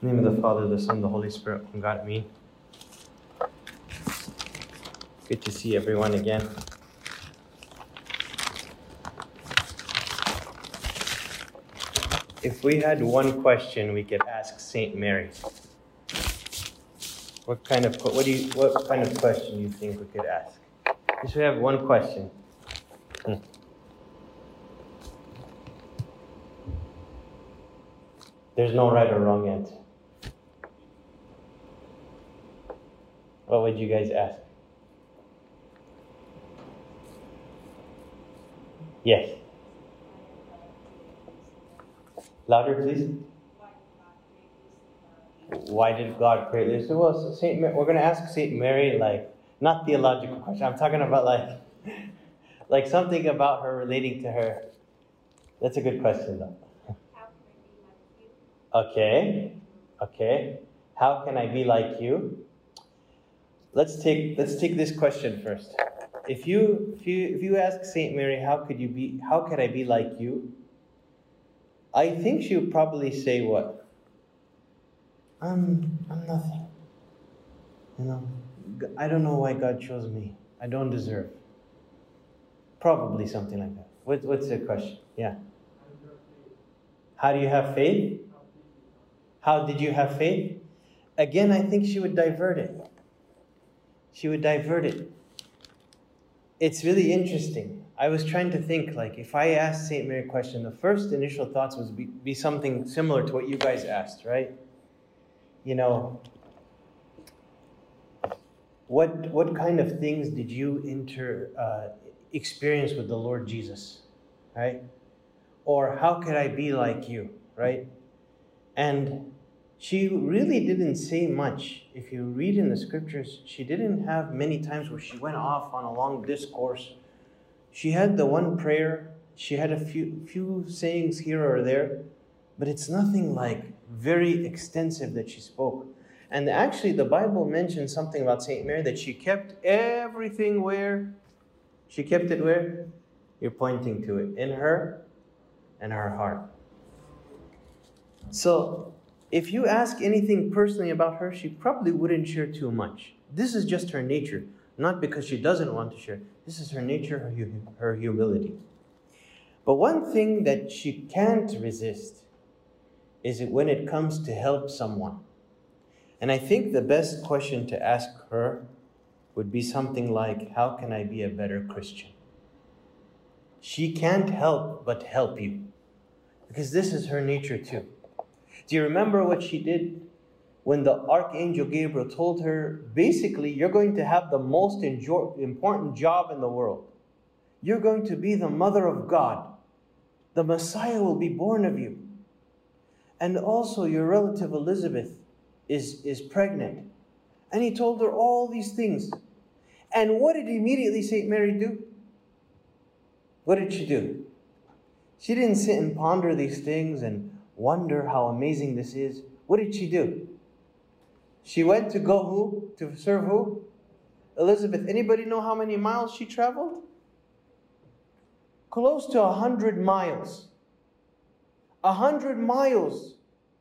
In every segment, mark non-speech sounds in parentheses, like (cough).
The name of the Father, the Son, the Holy Spirit, one God, me. Good to see everyone again. If we had one question we could ask Saint Mary, what kind of what do you what kind of question do you think we could ask? If we have one question. Hmm. There's no right or wrong answer. What would you guys ask? Yes. Louder, please. Why did God create Lucifer? Well, Saint Mary, we're going to ask Saint Mary like not theological question. I'm talking about like (laughs) like something about her relating to her. That's a good question, though. Okay, okay. How can I be like you? Let's take let's take this question first. If you if you if you ask Saint Mary, how could you be? How could I be like you? I think she would probably say what? I'm I'm nothing. You know, I don't know why God chose me. I don't deserve. Probably something like that. What, what's the question? Yeah. How do you have faith? How did you have faith? Again, I think she would divert it. She would divert it. It's really interesting. I was trying to think, like, if I asked St. Mary a question, the first initial thoughts would be, be something similar to what you guys asked, right? You know, what, what kind of things did you inter, uh, experience with the Lord Jesus, right? Or how could I be like you, right? And she really didn't say much. If you read in the scriptures, she didn't have many times where she went off on a long discourse. She had the one prayer, she had a few, few sayings here or there, but it's nothing like very extensive that she spoke. And actually, the Bible mentions something about St. Mary that she kept everything where? She kept it where? You're pointing to it. In her and her heart. So, if you ask anything personally about her, she probably wouldn't share too much. This is just her nature, not because she doesn't want to share. This is her nature, her, her humility. But one thing that she can't resist is it when it comes to help someone. And I think the best question to ask her would be something like, How can I be a better Christian? She can't help but help you because this is her nature too. Do you remember what she did when the archangel Gabriel told her, basically, you're going to have the most important job in the world? You're going to be the mother of God. The Messiah will be born of you. And also, your relative Elizabeth is, is pregnant. And he told her all these things. And what did immediately St. Mary do? What did she do? She didn't sit and ponder these things and wonder how amazing this is. What did she do? She went to go who? To serve who? Elizabeth. Anybody know how many miles she traveled? Close to a hundred miles. A hundred miles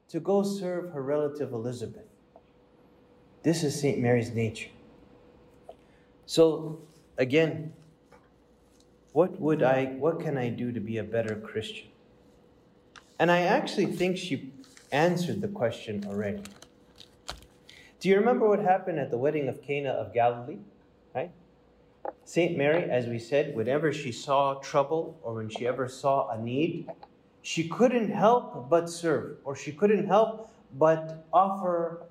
to go serve her relative Elizabeth. This is St. Mary's nature. So, again, what would I, what can I do to be a better Christian? And I actually think she answered the question already. Do you remember what happened at the wedding of Cana of Galilee? Right? Saint Mary, as we said, whenever she saw trouble or when she ever saw a need, she couldn't help but serve, or she couldn't help but offer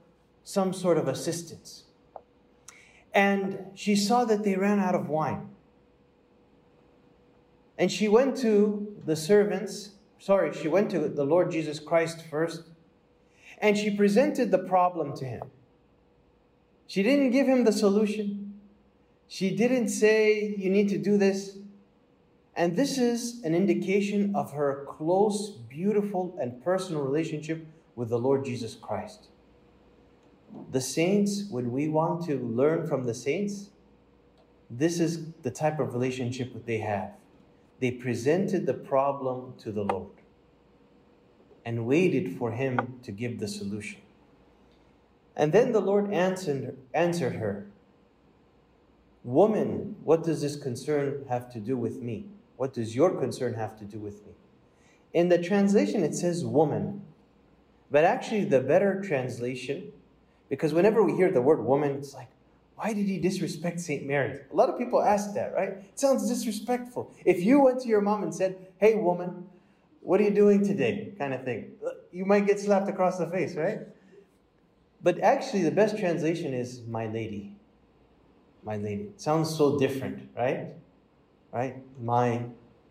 some sort of assistance. And she saw that they ran out of wine. And she went to the servants sorry, she went to the Lord Jesus Christ first, and she presented the problem to him. She didn't give him the solution. She didn't say, You need to do this. And this is an indication of her close, beautiful, and personal relationship with the Lord Jesus Christ. The saints, when we want to learn from the saints, this is the type of relationship that they have. They presented the problem to the Lord and waited for him to give the solution. And then the Lord answered, answered her, Woman, what does this concern have to do with me? What does your concern have to do with me? In the translation, it says woman. But actually, the better translation, because whenever we hear the word woman, it's like, why did he disrespect St. Mary? A lot of people ask that, right? It sounds disrespectful. If you went to your mom and said, hey, woman, what are you doing today? kind of thing, uh, you might get slapped across the face, right? But actually, the best translation is my lady. My lady. It sounds so different, right? Right? My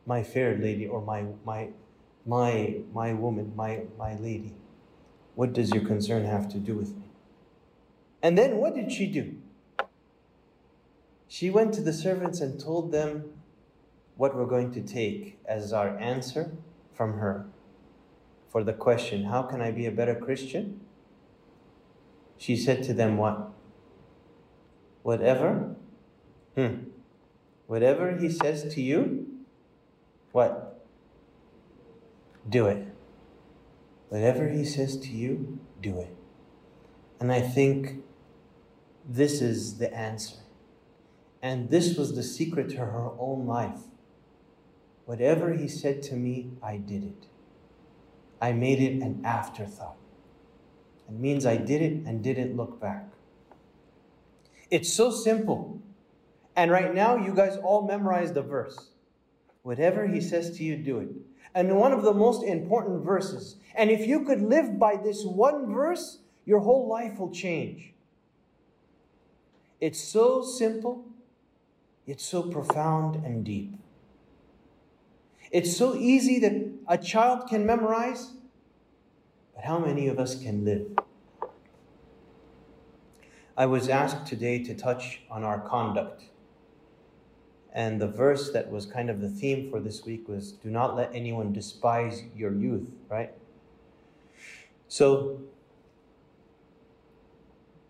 my fair lady or my my my my woman, my my lady. What does your concern have to do with me? And then what did she do? She went to the servants and told them what we're going to take as our answer from her for the question, How can I be a better Christian? She said to them, What? Whatever? Hmm. Whatever he says to you, what? Do it. Whatever he says to you, do it. And I think this is the answer. And this was the secret to her own life. Whatever he said to me, I did it. I made it an afterthought. It means I did it and didn't look back. It's so simple. And right now, you guys all memorize the verse. Whatever he says to you, do it. And one of the most important verses. And if you could live by this one verse, your whole life will change. It's so simple, it's so profound and deep. It's so easy that a child can memorize, but how many of us can live? I was asked today to touch on our conduct. And the verse that was kind of the theme for this week was do not let anyone despise your youth, right? So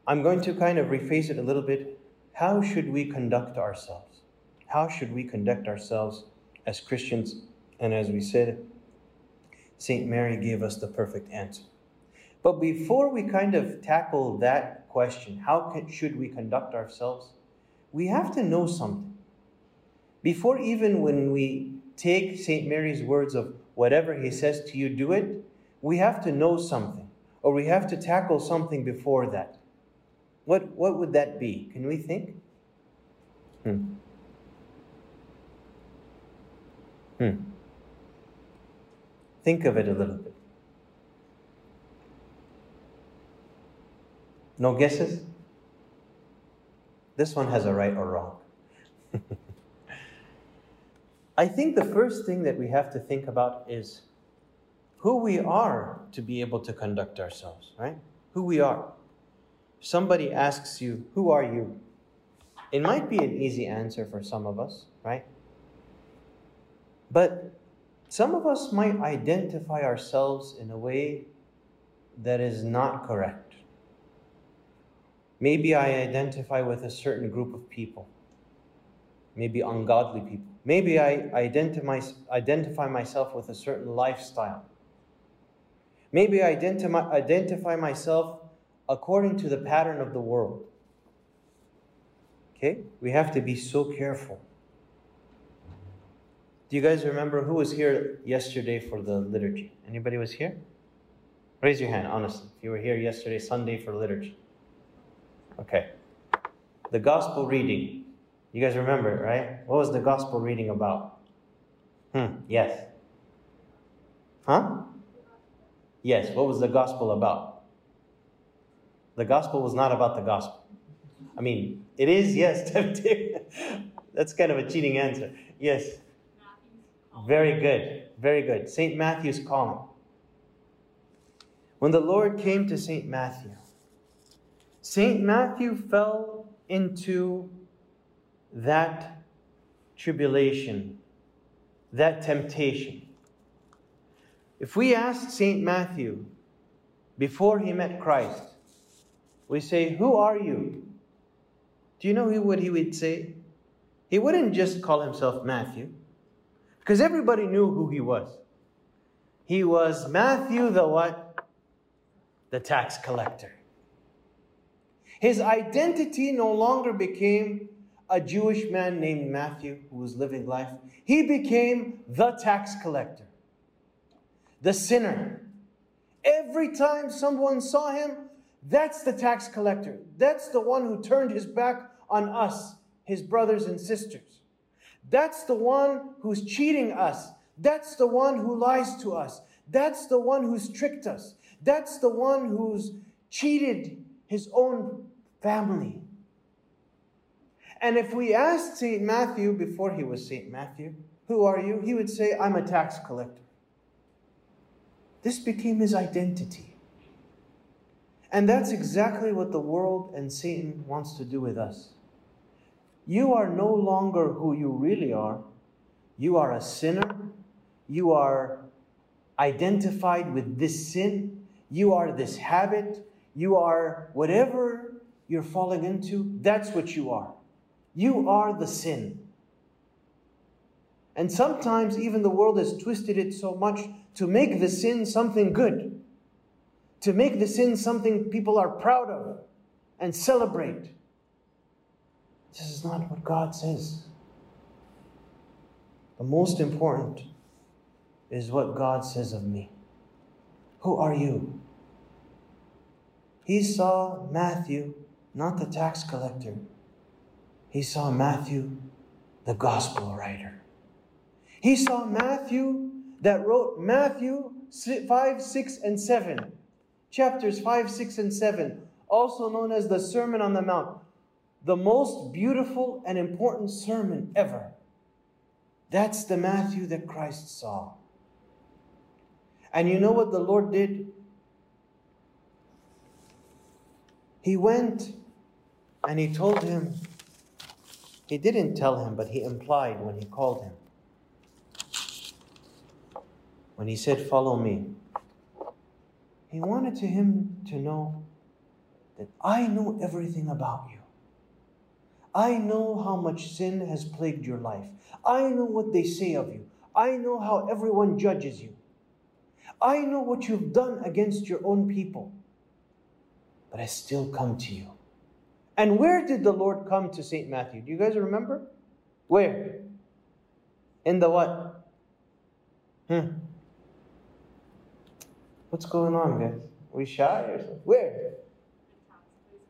I'm going to kind of rephrase it a little bit. How should we conduct ourselves? How should we conduct ourselves as Christians? And as we said, St. Mary gave us the perfect answer. But before we kind of tackle that question, how can, should we conduct ourselves? We have to know something. Before even when we take St. Mary's words of whatever he says to you, do it, we have to know something, or we have to tackle something before that. What, what would that be? Can we think? Hmm. Hmm. Think of it a little bit. No guesses? This one has a right or wrong. (laughs) I think the first thing that we have to think about is who we are to be able to conduct ourselves, right? Who we are. Somebody asks you, Who are you? It might be an easy answer for some of us, right? But some of us might identify ourselves in a way that is not correct. Maybe I identify with a certain group of people, maybe ungodly people. Maybe I identify, identify myself with a certain lifestyle. Maybe I identify, identify myself according to the pattern of the world. Okay? We have to be so careful. Do you guys remember who was here yesterday for the liturgy? Anybody was here? Raise your hand, honestly. If you were here yesterday, Sunday for liturgy. Okay. The gospel reading. You guys remember it, right? What was the gospel reading about? Hmm, yes. Huh? Yes, what was the gospel about? The gospel was not about the gospel. I mean, it is, yes, (laughs) That's kind of a cheating answer. Yes. Very good. Very good. St. Matthew's calling. When the Lord came to St. Matthew, St. Matthew fell into that tribulation, that temptation. If we ask St. Matthew before he met Christ, we say, Who are you? Do you know who what he would say? He wouldn't just call himself Matthew, because everybody knew who he was. He was Matthew the what? The tax collector. His identity no longer became a Jewish man named Matthew who was living life. He became the tax collector, the sinner. Every time someone saw him, that's the tax collector. That's the one who turned his back on us, his brothers and sisters. That's the one who's cheating us. That's the one who lies to us. That's the one who's tricked us. That's the one who's cheated his own family. And if we asked St. Matthew before he was St. Matthew, who are you? He would say, I'm a tax collector. This became his identity. And that's exactly what the world and Satan wants to do with us. You are no longer who you really are. You are a sinner. You are identified with this sin. You are this habit. You are whatever you're falling into. That's what you are. You are the sin. And sometimes even the world has twisted it so much to make the sin something good, to make the sin something people are proud of and celebrate. This is not what God says. The most important is what God says of me. Who are you? He saw Matthew, not the tax collector. He saw Matthew, the gospel writer. He saw Matthew that wrote Matthew 5, 6, and 7. Chapters 5, 6, and 7, also known as the Sermon on the Mount. The most beautiful and important sermon ever. That's the Matthew that Christ saw. And you know what the Lord did? He went and he told him, he didn't tell him, but he implied when he called him. When he said, Follow me, he wanted to him to know that I know everything about you. I know how much sin has plagued your life. I know what they say of you. I know how everyone judges you. I know what you've done against your own people. But I still come to you. And where did the Lord come to St. Matthew? Do you guys remember? Where? In the what? Hmm. What's going on, guys? we shy or something? Where?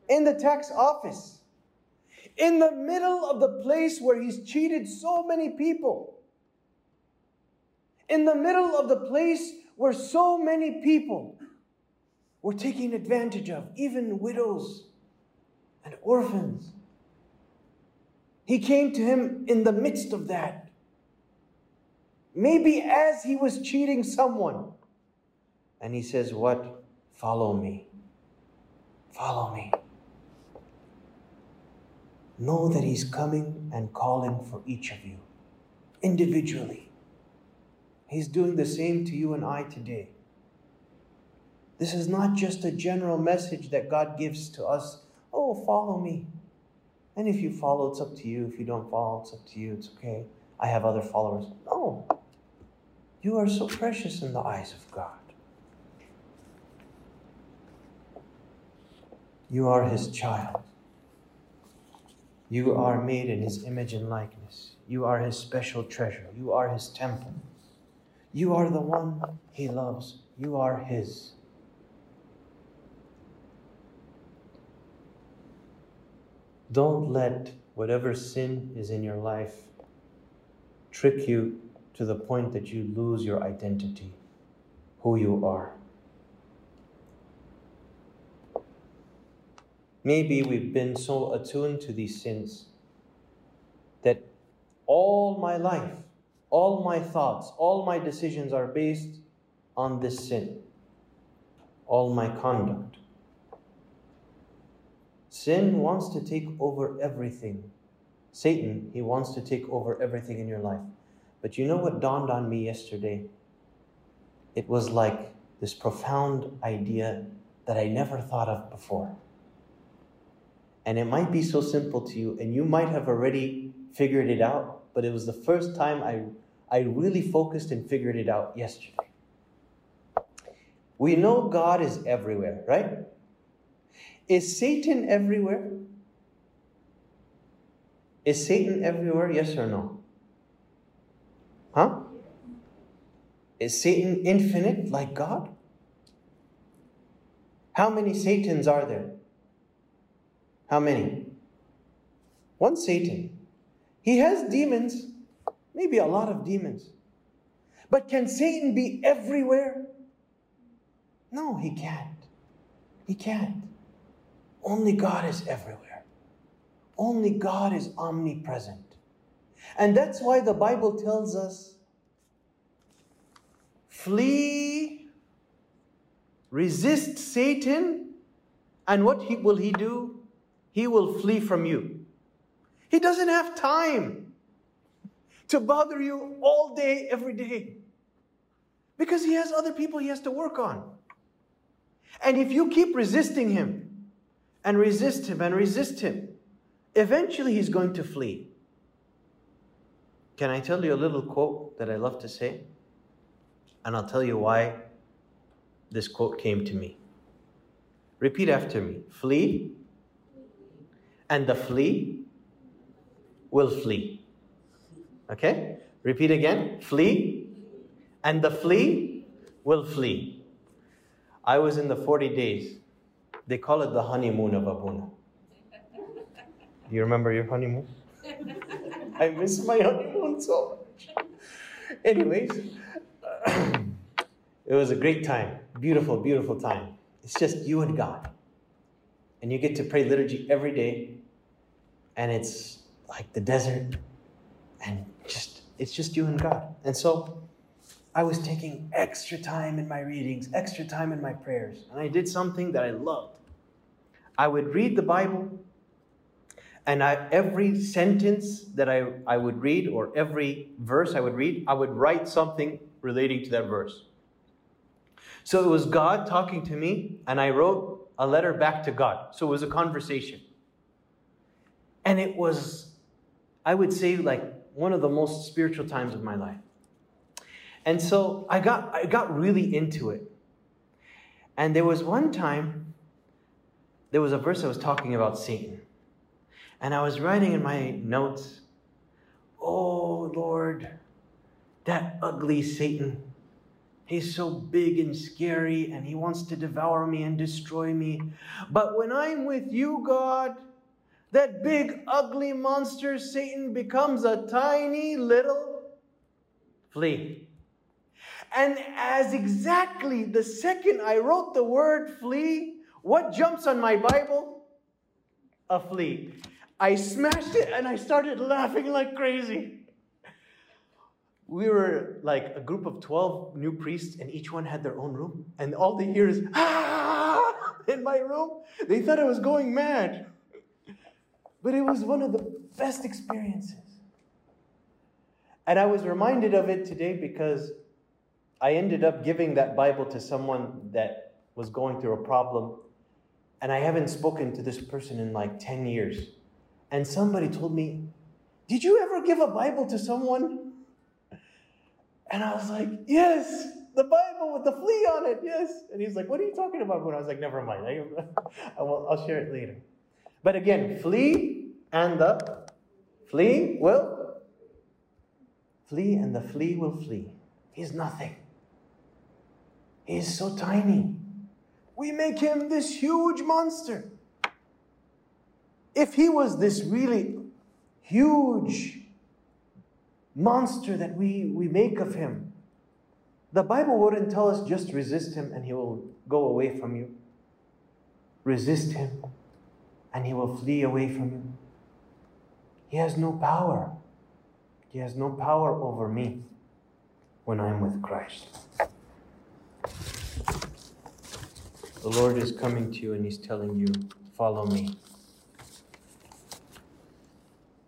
In the tax office. In the middle of the place where he's cheated so many people. In the middle of the place where so many people were taking advantage of, even widows and orphans. He came to him in the midst of that. Maybe as he was cheating someone. And he says, What? Follow me. Follow me. Know that he's coming and calling for each of you individually. He's doing the same to you and I today. This is not just a general message that God gives to us Oh, follow me. And if you follow, it's up to you. If you don't follow, it's up to you. It's okay. I have other followers. No. You are so precious in the eyes of God. You are His child. You are made in His image and likeness. You are His special treasure. You are His temple. You are the one He loves. You are His. Don't let whatever sin is in your life trick you to the point that you lose your identity, who you are. Maybe we've been so attuned to these sins that all my life, all my thoughts, all my decisions are based on this sin, all my conduct. Sin wants to take over everything. Satan, he wants to take over everything in your life. But you know what dawned on me yesterday? It was like this profound idea that I never thought of before. And it might be so simple to you, and you might have already figured it out, but it was the first time I, I really focused and figured it out yesterday. We know God is everywhere, right? Is Satan everywhere? Is Satan everywhere? Yes or no? Huh? Is Satan infinite like God? How many Satans are there? How many? One Satan. He has demons, maybe a lot of demons. But can Satan be everywhere? No, he can't. He can't. Only God is everywhere. Only God is omnipresent. And that's why the Bible tells us flee, resist Satan, and what he, will he do? He will flee from you. He doesn't have time to bother you all day, every day, because he has other people he has to work on. And if you keep resisting him and resist him and resist him, eventually he's going to flee. Can I tell you a little quote that I love to say? And I'll tell you why this quote came to me. Repeat after me flee, and the flea will flee. Okay? Repeat again flee, and the flea will flee. I was in the 40 days. They call it the honeymoon of Abuna. Do you remember your honeymoon? (laughs) I miss my honeymoon so much. Anyways, (clears throat) it was a great time. Beautiful, beautiful time. It's just you and God. And you get to pray liturgy every day. And it's like the desert. And just it's just you and God. And so I was taking extra time in my readings, extra time in my prayers, and I did something that I loved. I would read the Bible, and I, every sentence that I, I would read, or every verse I would read, I would write something relating to that verse. So it was God talking to me, and I wrote a letter back to God. So it was a conversation. And it was, I would say, like one of the most spiritual times of my life. And so I got, I got really into it. And there was one time, there was a verse I was talking about Satan. And I was writing in my notes, Oh Lord, that ugly Satan. He's so big and scary and he wants to devour me and destroy me. But when I'm with you, God, that big ugly monster Satan becomes a tiny little flea. And as exactly the second I wrote the word flea, what jumps on my Bible? A flea. I smashed it and I started laughing like crazy. We were like a group of 12 new priests, and each one had their own room. And all they hear is, ah, (laughs) in my room. They thought I was going mad. But it was one of the best experiences. And I was reminded of it today because I ended up giving that Bible to someone that was going through a problem, and I haven't spoken to this person in like 10 years. And somebody told me, Did you ever give a Bible to someone? And I was like, Yes, the Bible with the flea on it, yes. And he's like, What are you talking about? And I was like, Never mind, (laughs) I, will, I'll share it later. But again, flee and the flea will flee, and the flea will flee. He's nothing. He is so tiny. We make him this huge monster. If he was this really huge monster that we, we make of him, the Bible wouldn't tell us just resist him and he will go away from you. Resist him and he will flee away from you. He has no power. He has no power over me when I'm with Christ. The Lord is coming to you and He's telling you, Follow me.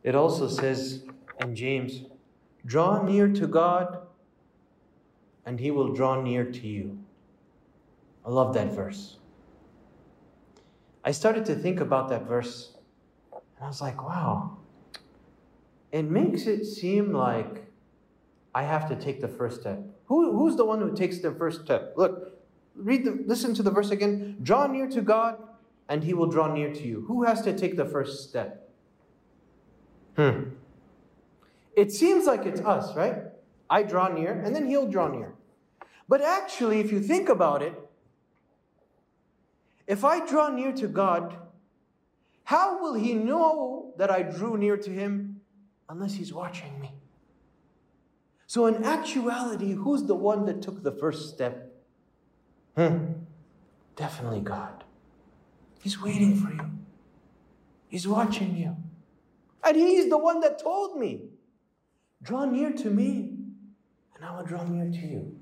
It also says in James, Draw near to God, and He will draw near to you. I love that verse. I started to think about that verse, and I was like, wow, it makes it seem like I have to take the first step. Who, who's the one who takes the first step? Look, read the, listen to the verse again. Draw near to God, and he will draw near to you. Who has to take the first step? Hmm. It seems like it's us, right? I draw near, and then he'll draw near. But actually, if you think about it, if I draw near to God, how will he know that I drew near to him unless he's watching me? So, in actuality, who's the one that took the first step? Hmm. Definitely God. He's waiting for you, He's watching you. And He's the one that told me, Draw near to me, and I will draw near to you.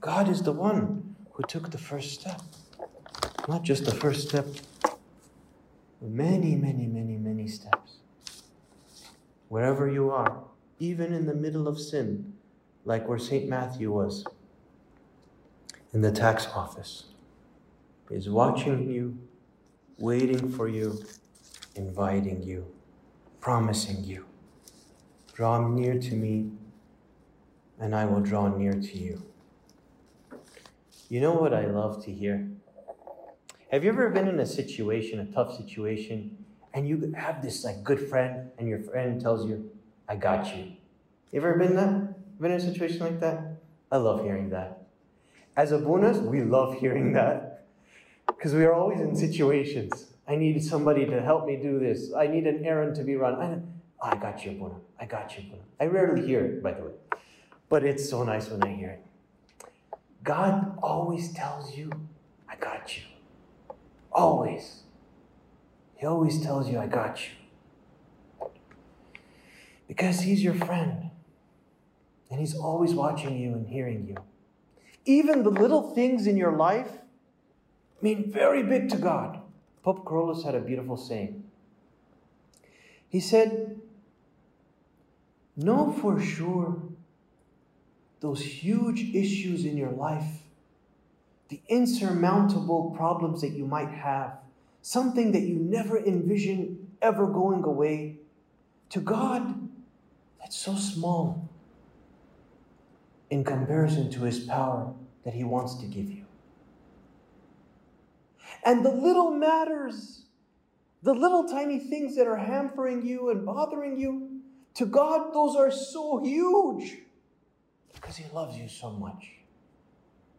God is the one who took the first step. Not just the first step, many, many, many, many steps. Wherever you are, even in the middle of sin, like where St. Matthew was in the tax office, is watching you, waiting for you, inviting you, promising you. Draw near to me, and I will draw near to you. You know what I love to hear? Have you ever been in a situation, a tough situation, and you have this like good friend, and your friend tells you, "I got you." You ever been that? Been in a situation like that? I love hearing that. As abunas, we love hearing that because we are always in situations. I need somebody to help me do this. I need an errand to be run. I, oh, I got you, Abuna. I got you, Abuna. I rarely hear it, by the way, but it's so nice when I hear it. God always tells you, I got you. Always. He always tells you, I got you. Because He's your friend. And He's always watching you and hearing you. Even the little things in your life mean very big to God. Pope Kyrillos had a beautiful saying. He said, Know for sure those huge issues in your life, the insurmountable problems that you might have, something that you never envision ever going away, to God, that's so small in comparison to His power that He wants to give you. And the little matters, the little tiny things that are hampering you and bothering you, to God, those are so huge because He loves you so much.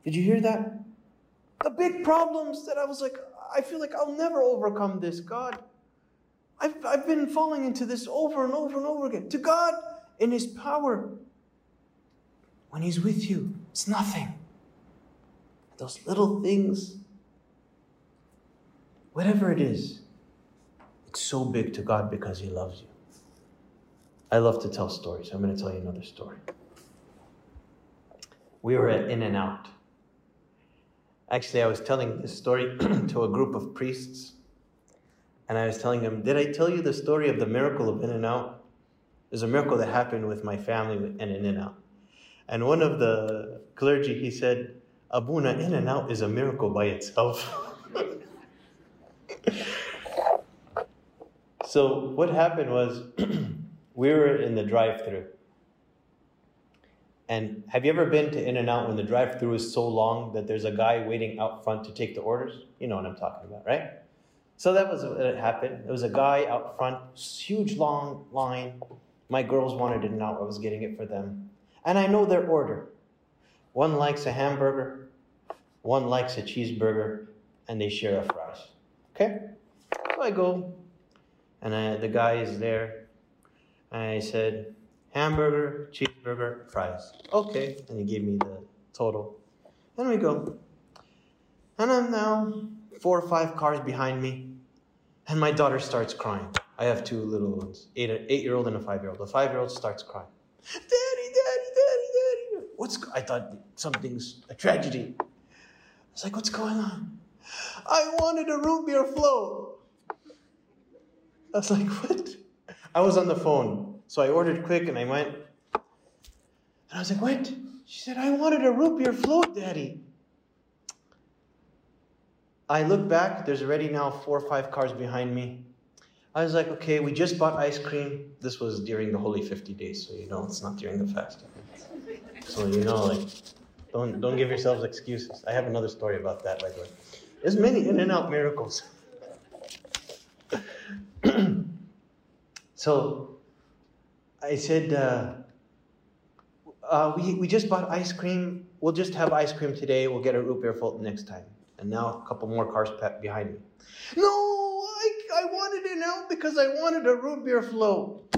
Did you hear that? The big problems that I was like, I feel like I'll never overcome this, God. I've, I've been falling into this over and over and over again. To God, in His power, when He's with you, it's nothing. Those little things, whatever it is, it's so big to God because He loves you. I love to tell stories. I'm going to tell you another story. We were at In and Out. Actually, I was telling this story (clears throat) to a group of priests, and I was telling them, Did I tell you the story of the miracle of In and Out? There's a miracle that happened with my family and In and Out. And one of the clergy, he said, Abuna, In and Out is a miracle by itself. (laughs) so, what happened was, (clears throat) we were in the drive through and have you ever been to In and Out when the drive through is so long that there's a guy waiting out front to take the orders? You know what I'm talking about, right? So that was what happened. There was a guy out front, huge long line. My girls wanted it now. I was getting it for them. And I know their order. One likes a hamburger, one likes a cheeseburger, and they share a fries. Okay? So I go, and I, the guy is there. And I said, hamburger, cheeseburger, fries. Okay. And he gave me the total. And we go. And I'm now four or five cars behind me. And my daughter starts crying. I have two little ones, eight, an eight year old and a five year old. The five year old starts crying. Daddy, daddy, daddy, daddy. What's, I thought something's a tragedy. I was like, what's going on? I wanted a root beer float. I was like, what? I was on the phone so I ordered quick and I went. And I was like, what? She said, I wanted a root beer float, Daddy. I look back, there's already now four or five cars behind me. I was like, okay, we just bought ice cream. This was during the Holy 50 days, so you know it's not during the fast. So you know, like, don't don't give yourselves excuses. I have another story about that, by the way. There's many in and out miracles. (clears throat) so I said, uh, uh, we, we just bought ice cream. We'll just have ice cream today. We'll get a root beer float next time. And now a couple more cars behind me. No, I, I wanted it now because I wanted a root beer float.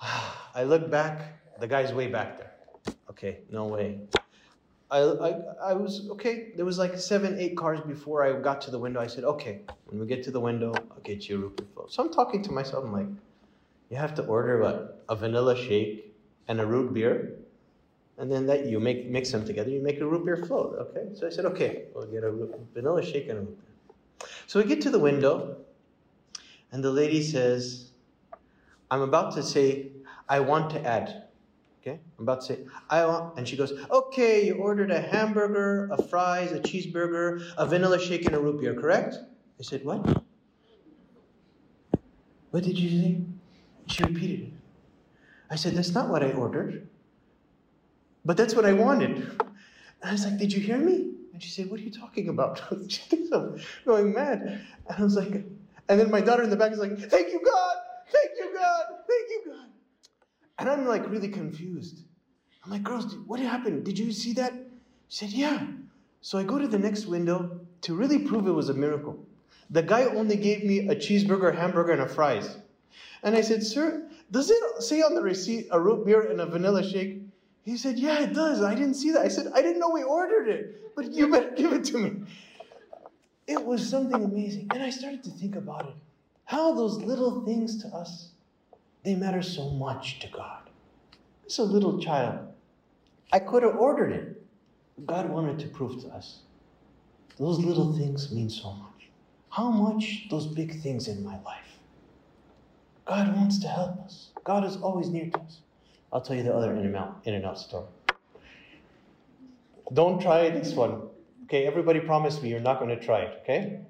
(sighs) I look back, the guy's way back there. Okay, no way. I, I, I was, okay, there was like seven, eight cars before I got to the window. I said, okay, when we get to the window, I'll get you a root beer float. So I'm talking to myself, I'm like, you have to order what? A vanilla shake and a root beer. And then that you make mix them together, you make a root beer float. Okay? So I said, okay, we'll get a vanilla shake and a root beer. So we get to the window, and the lady says, I'm about to say, I want to add. Okay? I'm about to say, I want, and she goes, okay, you ordered a hamburger, a fries, a cheeseburger, a vanilla shake, and a root beer, correct? I said, what? What did you say? She repeated it. I said, That's not what I ordered. But that's what I wanted. And I was like, Did you hear me? And she said, What are you talking about? she thinks I'm going mad. And I was like, And then my daughter in the back is like, Thank you, God! Thank you, God! Thank you, God! And I'm like really confused. I'm like, Girls, what happened? Did you see that? She said, Yeah. So I go to the next window to really prove it was a miracle. The guy only gave me a cheeseburger, hamburger, and a fries. And I said, Sir, does it say on the receipt a root beer and a vanilla shake? He said, Yeah, it does. I didn't see that. I said, I didn't know we ordered it, but you better give it to me. It was something amazing. And I started to think about it. How those little things to us, they matter so much to God. It's a little child. I could have ordered it. God wanted to prove to us. Those little things mean so much. How much those big things in my life God wants to help us. God is always near to us. I'll tell you the other in and out, in and out story. Don't try this one. Okay, everybody promise me you're not going to try it, okay?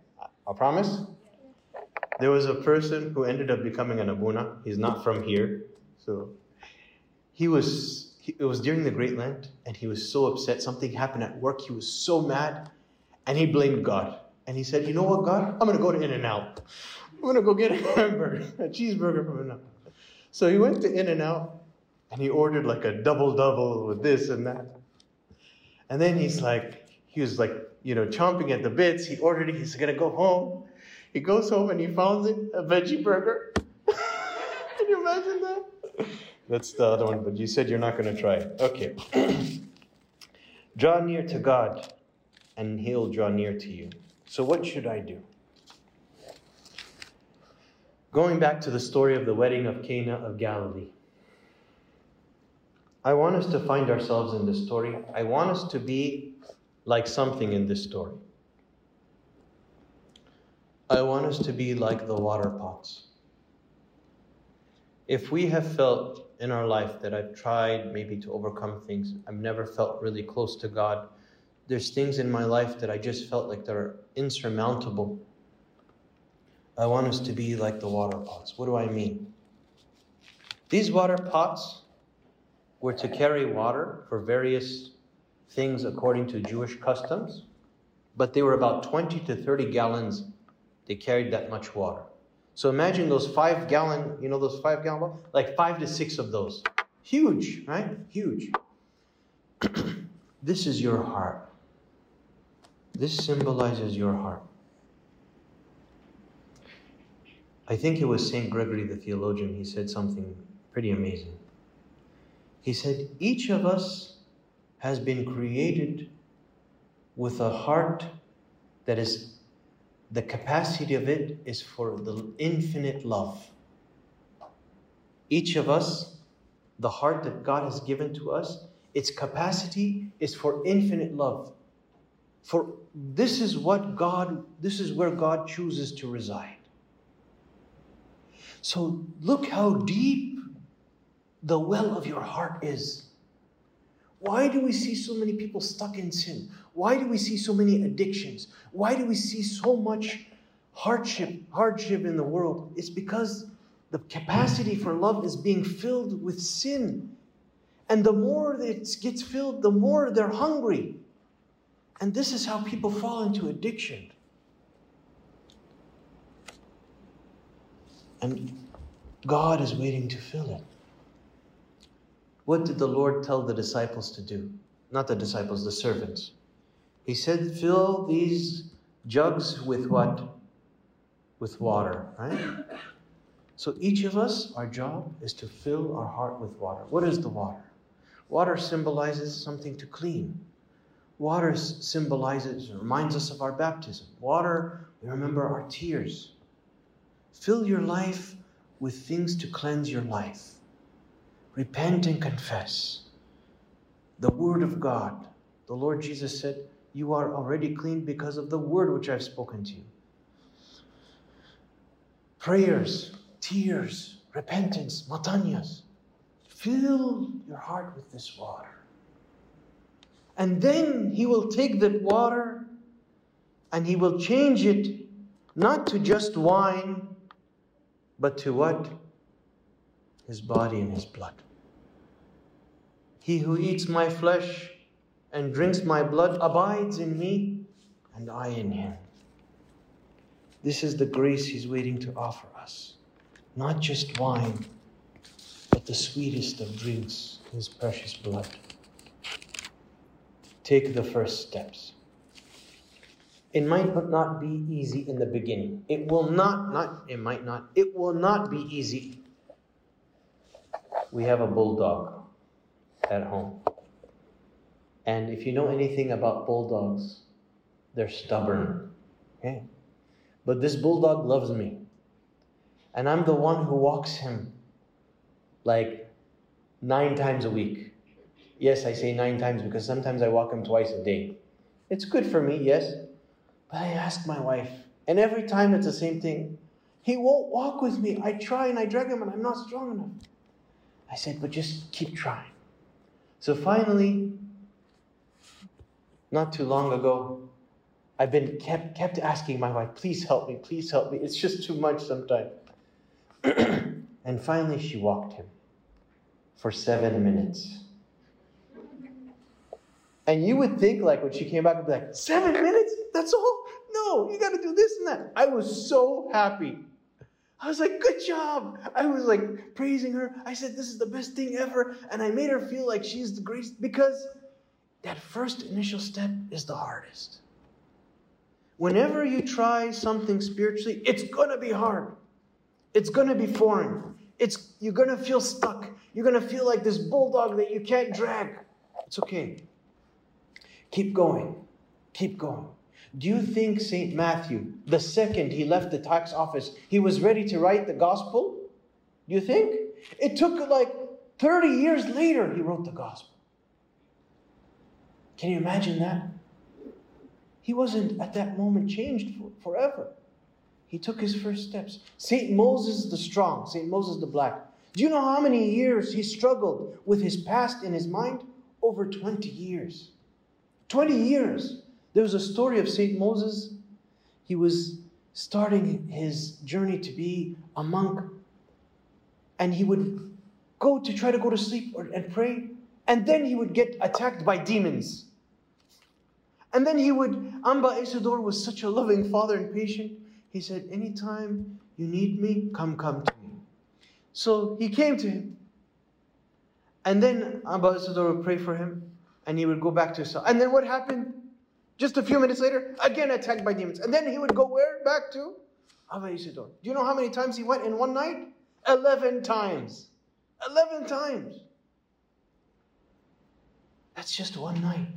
I promise. There was a person who ended up becoming an Abuna. He's not from here. So he was, he, it was during the Great Lent, and he was so upset. Something happened at work. He was so mad, and he blamed God. And he said, You know what, God? I'm going to go to In and Out. I'm to go get a (laughs) hamburger, a cheeseburger from In N Out. So he went to In and Out and he ordered like a double double with this and that. And then he's like, he was like, you know, chomping at the bits. He ordered it. He's to go home. He goes home and he finds it, a veggie burger. (laughs) Can you imagine that? That's the other one, but you said you're not to try it. Okay. (clears throat) draw near to God, and He'll draw near to you. So, what should I do? Going back to the story of the wedding of Cana of Galilee. I want us to find ourselves in this story. I want us to be like something in this story. I want us to be like the water pots. If we have felt in our life that I've tried maybe to overcome things, I've never felt really close to God, there's things in my life that I just felt like they're insurmountable. I want us to be like the water pots. What do I mean? These water pots were to carry water for various things according to Jewish customs, but they were about 20 to 30 gallons. They carried that much water. So imagine those five gallon, you know, those five gallon, like five to six of those. Huge, right? Huge. (clears throat) this is your heart. This symbolizes your heart. I think it was St. Gregory the theologian, he said something pretty amazing. He said, Each of us has been created with a heart that is, the capacity of it is for the infinite love. Each of us, the heart that God has given to us, its capacity is for infinite love. For this is what God, this is where God chooses to reside. So look how deep the well of your heart is. Why do we see so many people stuck in sin? Why do we see so many addictions? Why do we see so much hardship, hardship in the world? It's because the capacity for love is being filled with sin. And the more it gets filled, the more they're hungry. And this is how people fall into addiction. And God is waiting to fill it. What did the Lord tell the disciples to do? Not the disciples, the servants. He said, Fill these jugs with what? With water, right? So each of us, our job is to fill our heart with water. What is the water? Water symbolizes something to clean. Water symbolizes, reminds us of our baptism. Water, we remember our tears. Fill your life with things to cleanse your life. Repent and confess. The Word of God. The Lord Jesus said, You are already clean because of the Word which I've spoken to you. Prayers, tears, repentance, matanyas. Fill your heart with this water. And then He will take that water and He will change it not to just wine, but to what? His body and His blood. He who eats my flesh and drinks my blood abides in me, and I in him. This is the grace he's waiting to offer us. Not just wine, but the sweetest of drinks, his precious blood. Take the first steps. It might not be easy in the beginning. It will not, not, it might not, it will not be easy. We have a bulldog at home. And if you know anything about bulldogs, they're stubborn. Okay? But this bulldog loves me. And I'm the one who walks him like nine times a week. Yes, I say nine times because sometimes I walk him twice a day. It's good for me, yes. But I ask my wife, and every time it's the same thing. He won't walk with me. I try and I drag him, and I'm not strong enough. I said, but just keep trying. So finally, not too long ago, I've been kept, kept asking my wife, please help me, please help me. It's just too much sometimes. (clears throat) and finally, she walked him for seven minutes. And you would think, like, when she came back, would be like, seven minutes? That's all? No, you got to do this and that. I was so happy. I was like, good job. I was like praising her. I said, this is the best thing ever. And I made her feel like she's the greatest because that first initial step is the hardest. Whenever you try something spiritually, it's going to be hard. It's going to be foreign. It's, you're going to feel stuck. You're going to feel like this bulldog that you can't drag. It's okay. Keep going. Keep going. Do you think St. Matthew, the second he left the tax office, he was ready to write the gospel? Do you think? It took like 30 years later he wrote the gospel. Can you imagine that? He wasn't at that moment changed for, forever. He took his first steps. St. Moses the strong, St. Moses the black. Do you know how many years he struggled with his past in his mind? Over 20 years. 20 years. There was a story of St. Moses. He was starting his journey to be a monk. And he would go to try to go to sleep or, and pray. And then he would get attacked by demons. And then he would, Amba Isidore was such a loving father and patient. He said, Anytime you need me, come, come to me. So he came to him. And then Amba Isidore would pray for him. And he would go back to his cell. And then what happened? Just a few minutes later, again attacked by demons. And then he would go where? Back to Abba. Do you know how many times he went in one night? Eleven times. Eleven times. That's just one night.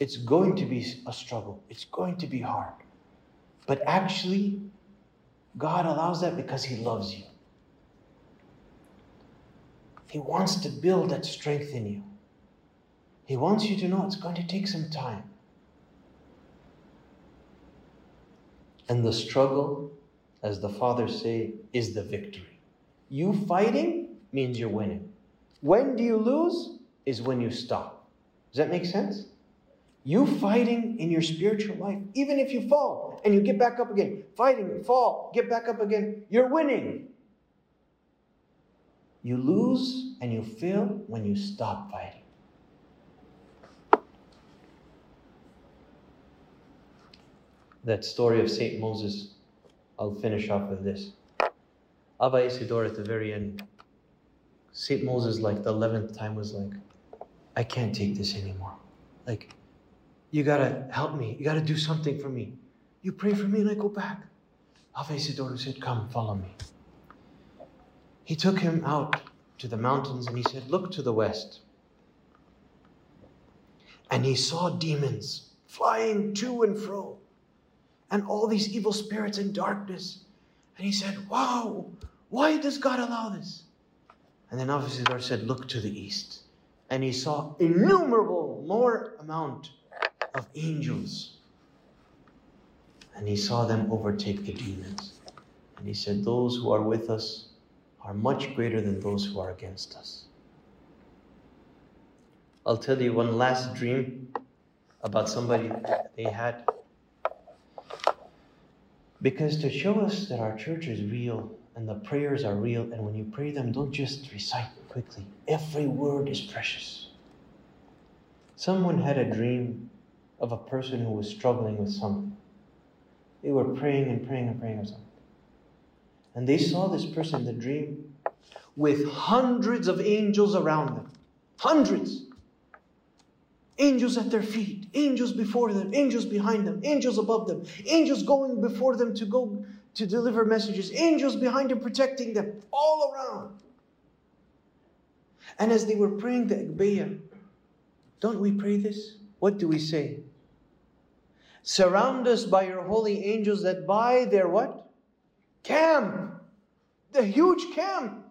It's going to be a struggle. It's going to be hard. But actually, God allows that because He loves you. He wants to build that strength in you. He wants you to know it's going to take some time. And the struggle, as the fathers say, is the victory. You fighting means you're winning. When do you lose? Is when you stop. Does that make sense? You fighting in your spiritual life, even if you fall and you get back up again, fighting, fall, get back up again, you're winning. You lose and you fail when you stop fighting. That story of Saint Moses, I'll finish off with this. Abba Isidore at the very end, Saint Moses, like the eleventh time, was like, I can't take this anymore. Like, you gotta help me. You gotta do something for me. You pray for me and I go back. Abba Isidore said, Come, follow me. He took him out to the mountains and he said, Look to the west. And he saw demons flying to and fro, and all these evil spirits in darkness. And he said, Wow, why does God allow this? And then obviously the Lord said, Look to the east. And he saw innumerable more amount of angels. And he saw them overtake the demons. And he said, Those who are with us are much greater than those who are against us. I'll tell you one last dream about somebody they had. Because to show us that our church is real and the prayers are real, and when you pray them, don't just recite quickly. Every word is precious. Someone had a dream of a person who was struggling with something. They were praying and praying and praying or something. And they saw this person in the dream with hundreds of angels around them. Hundreds. Angels at their feet, angels before them, angels behind them, angels above them, angels going before them to go to deliver messages, angels behind them protecting them, all around. And as they were praying the Agbeya, don't we pray this? What do we say? Surround us by your holy angels that by their what? Camp, the huge camp,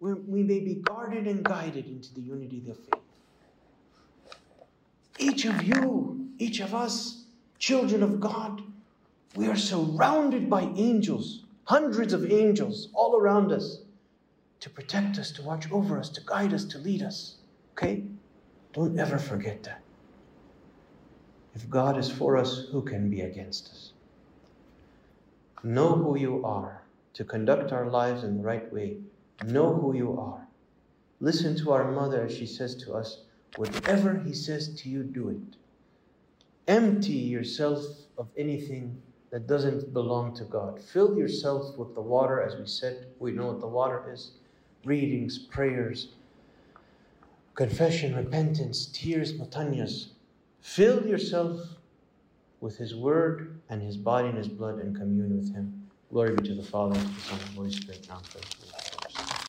we may be guarded and guided into the unity of faith. Each of you, each of us, children of God, we are surrounded by angels, hundreds of angels all around us to protect us, to watch over us, to guide us, to lead us. Okay? Don't ever forget that. If God is for us, who can be against us? Know who you are to conduct our lives in the right way. Know who you are. Listen to our mother as she says to us, Whatever He says to you, do it. Empty yourself of anything that doesn't belong to God. Fill yourself with the water, as we said. We know what the water is readings, prayers, confession, repentance, tears, matanyas. Fill yourself with His Word and His body and His blood and commune with Him. Glory be to the Father, and to the Son, and the Holy Spirit, now and forever.